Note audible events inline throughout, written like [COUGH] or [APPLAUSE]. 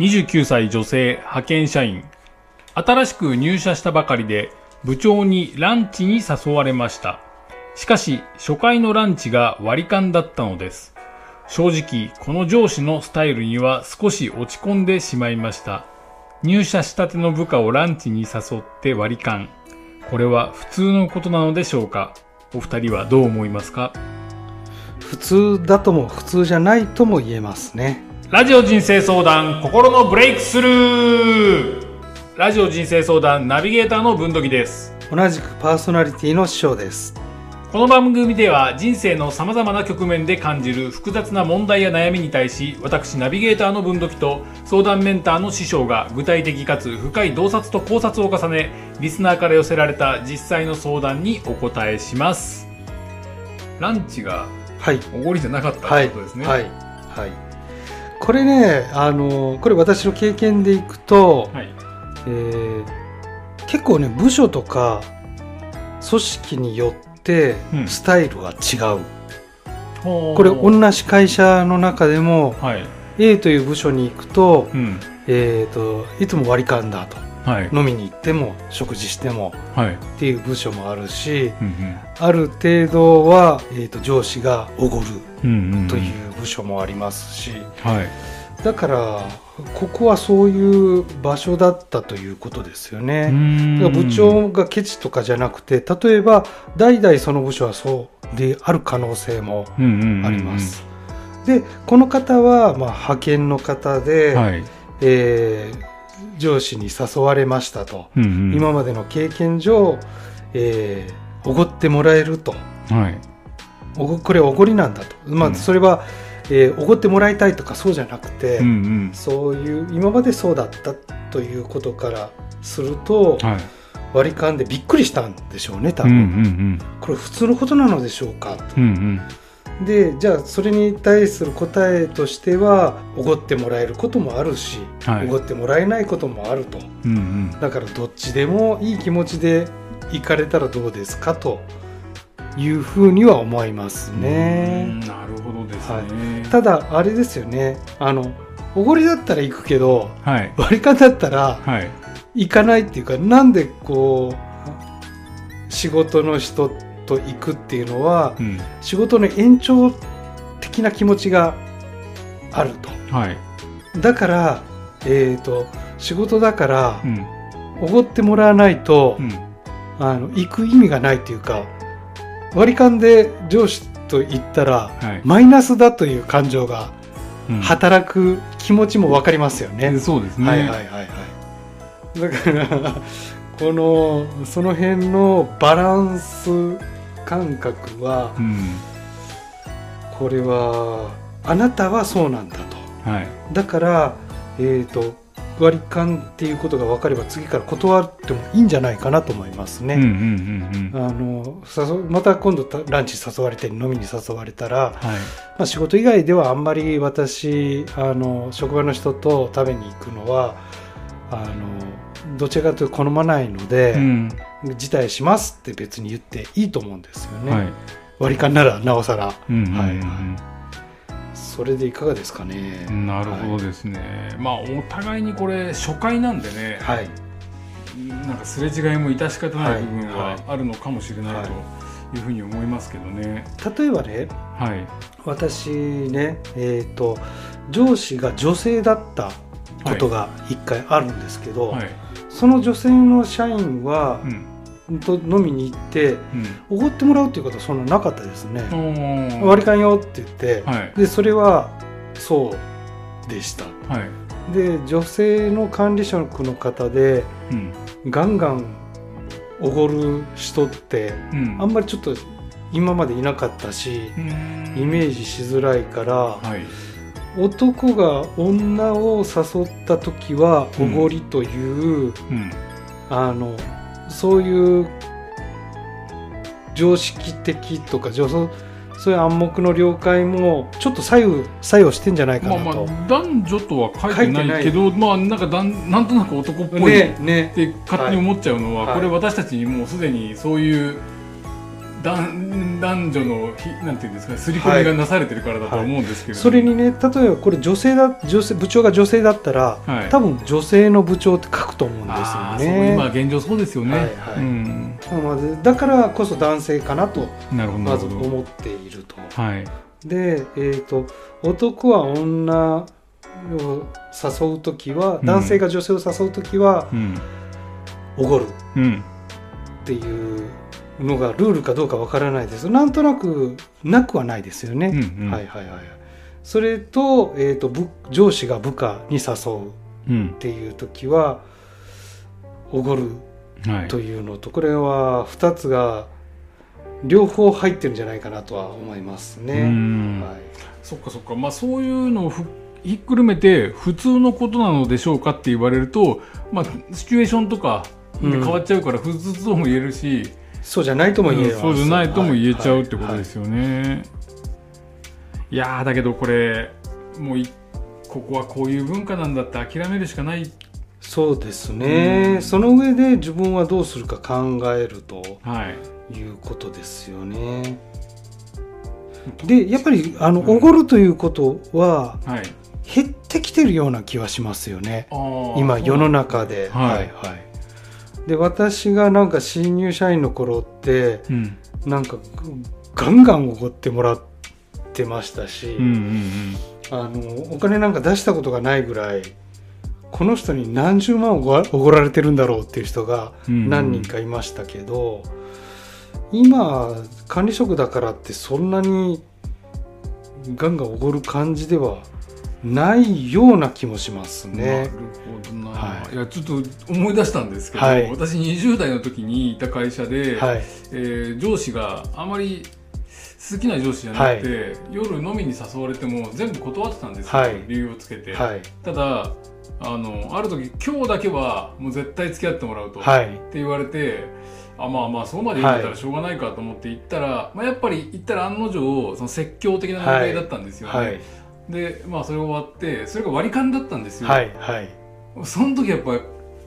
29歳女性派遣社員。新しく入社したばかりで部長にランチに誘われました。しかし、初回のランチが割り勘だったのです。正直、この上司のスタイルには少し落ち込んでしまいました。入社したての部下をランチに誘って割り勘。これは普通のことなのでしょうか？お二人はどう思いますか？普通だとも普通じゃないとも言えますねラジオ人生相談心のブレイクスルー。ラジオ人生相談ナビゲーターの文土器です。同じくパーソナリティの師匠です。この番組では人生の様々な局面で感じる複雑な問題や悩みに対し私ナビゲーターの文土器と相談メンターの師匠が具体的かつ深い洞察と考察を重ねリスナーから寄せられた実際の相談にお答えします。ランチがはい。おごりじゃなかったはいってことですね。はい。はいこれねあのこれ私の経験でいくと、はい。えー結構ね部署とか組織によってうん。スタイルが違う、ここれ同じ会社の中でもはい。A という部署に行くと,、うん。えー、といつも割り勘だとはい。飲みに行っても食事してもはい。っていう部署もあるしうんある程度は、えー、と上司がおごるうんうんうん。という部署もありますし、はい。だからここはそういう場所だったということですよね。だから部長がケチとかじゃなくて例えば代々その部署はそうである可能性もああります。でこの方はまあ派遣の方で、はい。えー上司に誘われましたと、うんうん。今までの経験上えーおご、ってもらえると。はい。おごこれおごりなんだと、まあ、うん。それはえーおご、ってもらいたいとかそうじゃなくて、うんうん。そういう今までそうだったということからすると、はい。割り勘でびっくりしたんでしょうね多うんう分、ん。これ普通のことなのでしょうかうんうんでじゃあそれに対する答えとしてはおごってもらえることもあるしはい。おご、ってもらえないこともあると。うんうん。だからどっちでもいい気持ちで行かれたらどうですかというふうには思いますうんねなるほどですはねただあれですよね。あのおごりだったら行くけどはい。割り勘だったらはい。行かないっていうかなんでこう仕事の人と行くっていうのはうん。仕事の延長的な気持ちがあると。はい。だからえっ、と仕事だからうん。おごってもらわないと、うん。あの行く意味がないっていうか割り勘で上司と言ったらはい。マイナスだという感情がうん。働く気持ちも分かりますよね。そうですね。はいはいはいはい。だからこのその辺のバランス感覚はうん。これはあなたはそうなんだと。はい。だからえっ、と割り勘っていうことが分かれば次から断ってもいいんじゃないかなと思いますね。また今度たランチ誘われて飲みに誘われたら、はい。まあ、仕事以外ではあんまり私あの職場の人と食べに行くのはあのどちらかというと好まないので、うん辞退しますって別に言っていいと思うんですよね、はい。割り勘ならなおさら。うんうんうん。はい。それでいかがですかね、うんなるほどですね。まあお互いにこれ初回なんでね。はい。なんかすれ違いも致し方ない部分はいははいあるのかもしれないとい。うふうに思いますけどね。例えばねはい。私ねえっ、と上司が女性だったことが一回あるんですけど、はい。その女性の社員はう、んと飲みに行っておごってもらうっていうことはそんななかったですね、うん割り勘よって言って、はい。でそれはそうでした。はい。で女性の管理職の方でうん。ガンガンおごる人ってうん。あんまりちょっと今までいなかったしうん。イメージしづらいからはい。男が女を誘った時はおごりという、うん。あのそういう常識的とか上そうそういう暗黙の了解もちょっと左右作用してんじゃないかまあまなと。あ男女とは書いてな書いけどまあなんかだんなんとなく男っぽいって勝手に思っちゃうのは、はい。これ私たちにもうすでにそういう男男女のひなんていうんですか刷り込みがなされてるからだと思うんですけれども、それにね例えばこれ女性だ女性部長が女性だったら、はい。多分女性の部長って書くと思うんですよね。今現状そうですよね、はいはい。うん、だからこそ男性かなとまず思っていると。はい。で、えー、と男は女を誘う時はうん。男性が女性を誘う時はうん。おごるうん。っていうのがルールかどうかわからないです。なんとなくなくはないですよね。うんうん。はいはいはい。それと,、えー、と部上司が部下に誘うっうん。ていう時はおごるはい。というのとこれは2つが両方入ってるんじゃないかなとは思いますうね。ん。はい。そっかそっか。まあそういうのをふひっくるめて普通のことなのでしょうかって言われるとまあシチュエーションとかで変わっちゃうから普通とも言えるし、そうじゃないとも言えそうじゃないとも言えちゃうってことはいですよね。いやーだけどこれもういここはこういう文化なんだって諦めるしかない。そうですね、うんその上で自分はどうするか考えるとはい。いうことですよね。でやっぱりあのうんおごるということははい。減ってきてるような気はしますよね今世の中で。はいはいで私がなんか新入社員の頃ってうん。なんかガンガンおごってもらってましたし、うんうんあのお金なんか出したことがないぐらいこの人に何十万おごられてるんだろうっていう人がうん何人かいましたけど、今管理職だからってそんなにガンガンおごる感じではないような気もしますなるね。ほどな、はい。い、やちょっと思い出したんですけど、はい。私20代の時にいた会社で、はい、えー上司があまり好きな上司じゃなくて、夜飲みに誘われても全部断ってたんですよ、はい。理由をつけて、はい、ただあのある時今日だけはもう絶対付き合ってもらうと、はい、って言われてあまあまあそこまで言うんだったはいらしょうがないかと思って行ったら、まあ、やっぱり行ったら案の定その説教的な問題だったんですよね、はい、でまあそれ終わってそれが割り勘だったんですよ、はい、はい。その時やっぱ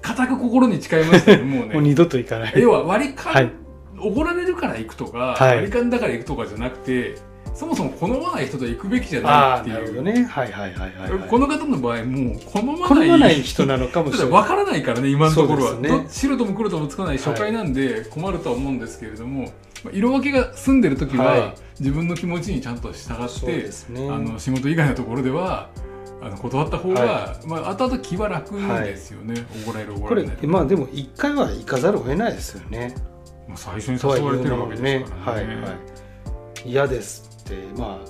固く心に誓いましたよ [LAUGHS] もうねもう二度といかない。要は割り勘、はい怒られるから行くとか、はい割り勘だから行くとかじゃなくてそもそも好まない人と行くべきじゃあないあ、っていう、なるほどね。はい、はい、はい、はいはい。この方の場合もう好まない人なのかもしれない。分からないからね今のところは、ねど白とも黒ともつかない初回なんで困るとは思うんですけれども、まあ色分けが済んでる時は、はい自分の気持ちにちゃんと従って、ね。あの仕事以外のところではあの断った方が、はまあ後々気は楽ですよね、おごられるおごこれられないまあでも一回は行かざるを得ないですよね。まあ最初にとは誘われてるわけですからはいね。はい。嫌ですってまあ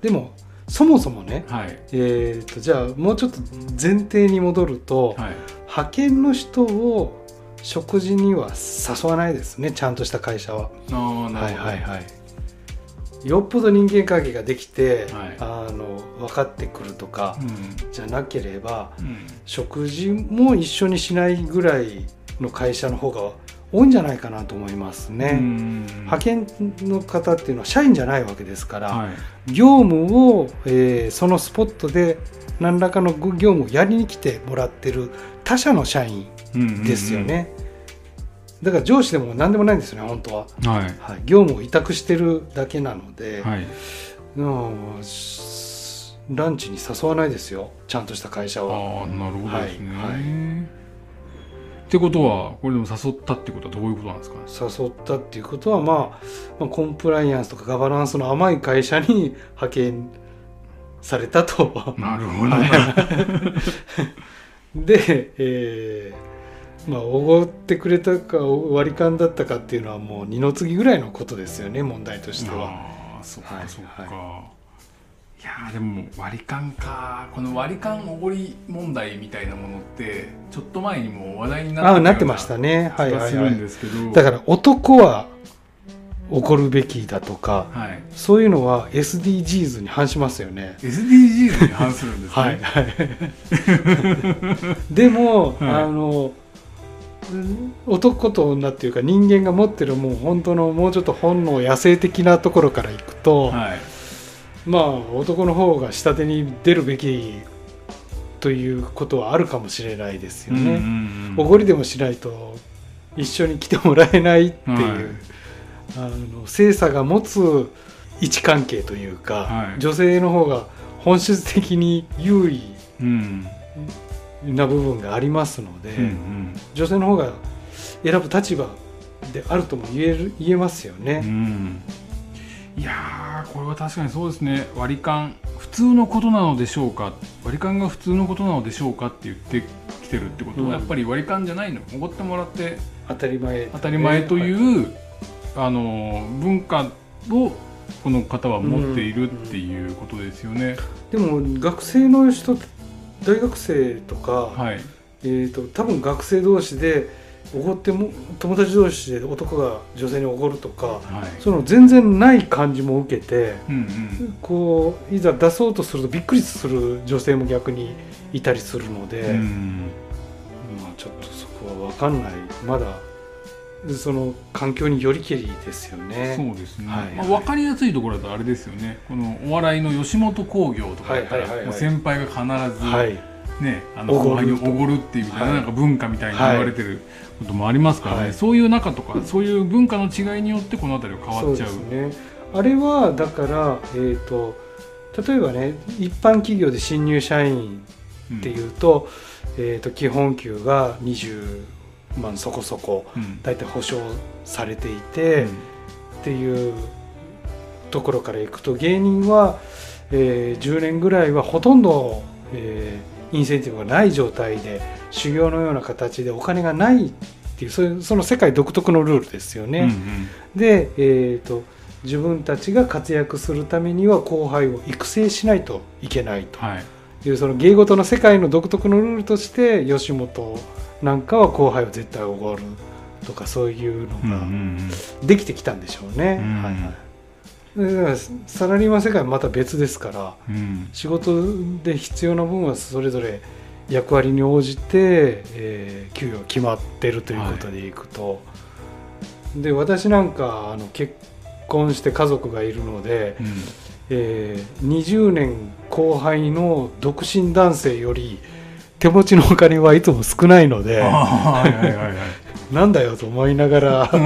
でもそもそもね、はいえー、とじゃあもうちょっと前提に戻ると、はい派遣の人を食事には誘わないですねちゃんとした会社は。はいはいはい。よっぽど人間関係ができて、はいあの分かってくるとかうんじゃなければうん食事も一緒にしないぐらいの会社の方が多いんじゃないかなと思いますね。うん派遣の方っていうのは社員じゃないわけですから、はい業務を、えーそのスポットで何らかの業務をやりに来てもらってる他社の社員ですよね、だから上司でも何でもないんですよね本当は、はい。はい、業務を委託してるだけなので、はい。ランチに誘わないですよちゃんとした会社はああなるほどですね、はい。はい。ってことはこれでも誘ったってことはどういうことなんですか？誘ったっていうことは、まあ、まあコンプライアンスとかガバナンスの甘い会社に [LAUGHS] 派遣されたと。なるほど。な、で、えーまあおごってくれたか割り勘だったかっていうのはもう二の次ぐらいのことですよね問題としては。ああそっかはいそっか、い、やーでも割り勘かこの割り勘おごり問題みたいなものってちょっと前にも話題になってああなってましたね。はいはいはい。ですけど、だから男は怒るべきだとかはい、そういうのは SDGs に反しますよね。SDGs に反するんですねはいはい。[LAUGHS] でも、はいあのうん男と女っていうか人間が持ってるもう本当のもうちょっと本能野生的なところからいくと、はい。まあ男の方が下手に出るべきということはあるかもしれないですよね。おごりでもしないと一緒に来てもらえないっていう、はい。あの性差が持つ位置関係というか、はい。女性の方が本質的に優位うんな部分がありますので、うんうん。女性の方が選ぶ立場であるとも言える言えますようね。ん。いやーこれは確かにそうですね。割り勘普通のことなのでしょうか。割り勘が普通のことなのでしょうかって言ってきてるってことは、うん。やっぱり割り勘じゃないの。おごってもらって当たり前、当たり前とう、いう、あの文化をこの方は持っているっていうことですよね。でも学生の人大学生とか、はい、えー、と多分学生同士でおごっても友達同士で男が女性におごるとかはい、その全然ない感じも受けてうんうん。こういざ出そうとするとびっくりする女性も逆にいたりするので、うんまあ、ちょっとそこは分かんない。まだその環境によりけりですよね。そうですね、はい。まあ、分かりやすいところだとあれですよね。このお笑いの吉本興業とかもう先輩が必ず、はい。ね、あの後輩におごるっていうみたいな,、はい。なんか文化みたいに言われてることもありますからね、はい。そういう中とかそういう文化の違いによってこの辺りは変わっちゃう。そうね。あれはだから、えー、と例えばね一般企業で新入社員うんっていうと,、えー、と基本給が20万そこそこうん。大体保証されていて、っていうところからいくと芸人は、えー10年ぐらいはほとんど、えーインセンティブがない状態で修行のような形でお金がないっていうそういうその世界独特のルールですよね。うんうん。で、えー、と自分たちが活躍するためには後輩を育成しないといけないとはい。いうその芸事の世界の独特のルールとして吉本なんかは後輩を絶対おごるとかそういううんうんうのがん。できてきたんでしょうね。うんはいはい、だからサラリーマン世界はまた別ですからうん。仕事で必要な分はそれぞれ役割に応じて、えー給与が決まってるということでいくと、で私なんかあの結婚して家族がいるので、うん。えー20年後輩の独身男性より手持ちのお金はいつも少ないのであーはいはいはい。はい [LAUGHS] なんだよと思いながら。[LAUGHS]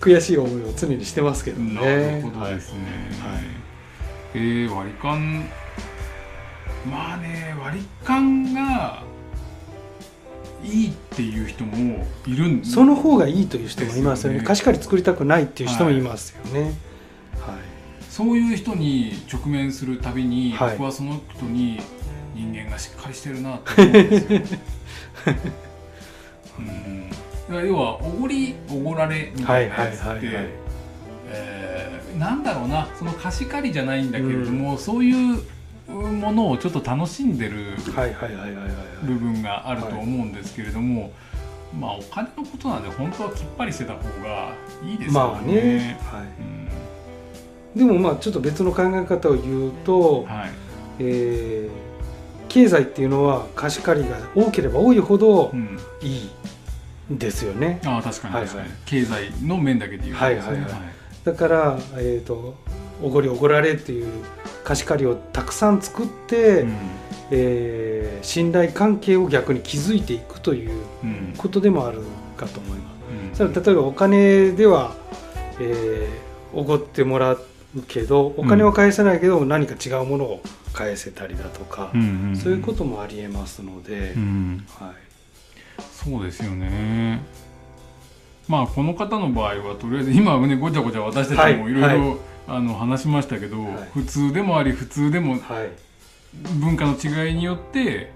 悔しい思いを常にしてますけどね。なるほどですね。はい。えー割り勘。まあね割り勘がいいっていう人もいるんその方がいいという人もいますよね。ね。貸し借り作りたくないっていう人もいますよね。はいそういう人に直面するたびに、はい。僕はその人に人間がしっかりしてるなって思うんですよ。[LAUGHS] うん、だから要はおごりおごられみたいなやつって、なんだろうなその貸し借りじゃないんだけれども、そういうものをちょっと楽しんでるはいはいはいはいはい部分があると思うんですけれども、まあお金のことなんで本当はきっぱりしてた方がいいですよね。まあね、はうん。い、でもまあちょっと別の考え方を言うと、はい。えー経済っていうのは貸し借りが多ければ多いほどうん。いいんですよね。ああ確かにはいはい。経済の面だけで言うと。ですねはいはいはい。だから、えー、とおごりおごられっていう貸し借りをたくさん作って、うん。えー信頼関係を逆に築いていくといううん。ことでもあるかと思います。うん。例えばお金ではえーおご、ってもらうけどお金は返せないけど、何か違うものを返せたりだとか、うんんそういうこともありえますので、うんはい、そうですよね。まあこの方の場合はとりあえず今はねごちゃごちゃ私たちもい。ろいはい。ろあの話しましたけど、はい。普通でもあり普通でもはい、文化の違いによって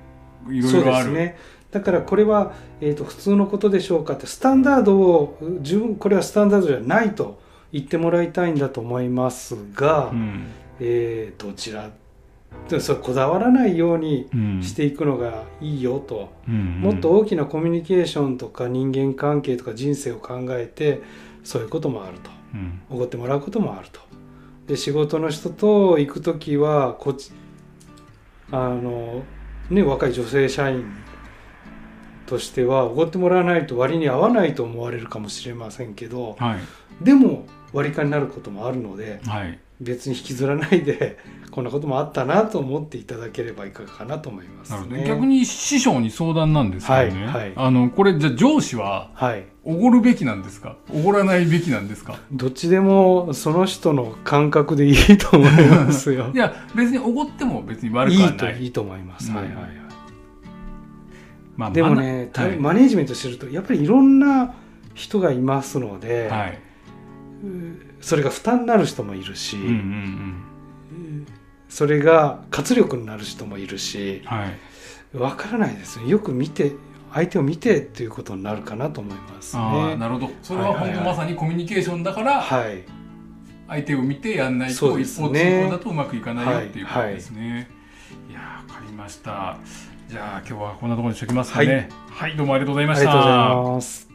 いろそいうろある。ねだからこれは、えー、と普通のことでしょうかってスタンダードを自分これはスタンダードじゃないと言ってもらいたいんだと思いますが、うん。えーどちらでそれこだわらないようにうんしていくのがいいよと、うん。もっと大きなコミュニケーションとか人間関係とか人生を考えてそういうこともあると。うん。おごってもらうこともあると。で仕事の人と行く時はこっちあのね若い女性社員としてはおごってもらわないと割に合わないと思われるかもしれませんけどはい。でも割り勘になることもあるのではい。別に引きずらないで [LAUGHS] こんなこともあったなと思っていただければいかがかなと思います、ね、逆に師匠に相談なんですけどね、はいはい。あのこれじゃあ上司ははい。おごるべきなんですか？おごらないべきなんですか？どっちでもその人の感覚でいいと思いますよ。[LAUGHS] いや別におごっても別に悪くいはい。ないといいと思います、うん。はいはいはい。まあでもね、マネージメントしてるとやっぱりいろんな人がいますので、はいそれが負担になる人もいるし、うんうんうん。それが活力になる人もいるしはい。わからないですね。よく見て相手を見てっていうことになるかなと思いますああね。なるほど。それははいはいはい。本当まさにコミュニケーションだからはい。相手を見てやんないと一方通ね行だとうまくいかないよはいっていうことですね、い、やーわかりました。じゃあ今日はこんなところにしておきますかね。はい、どうもありがとうございました。ありがとうございます。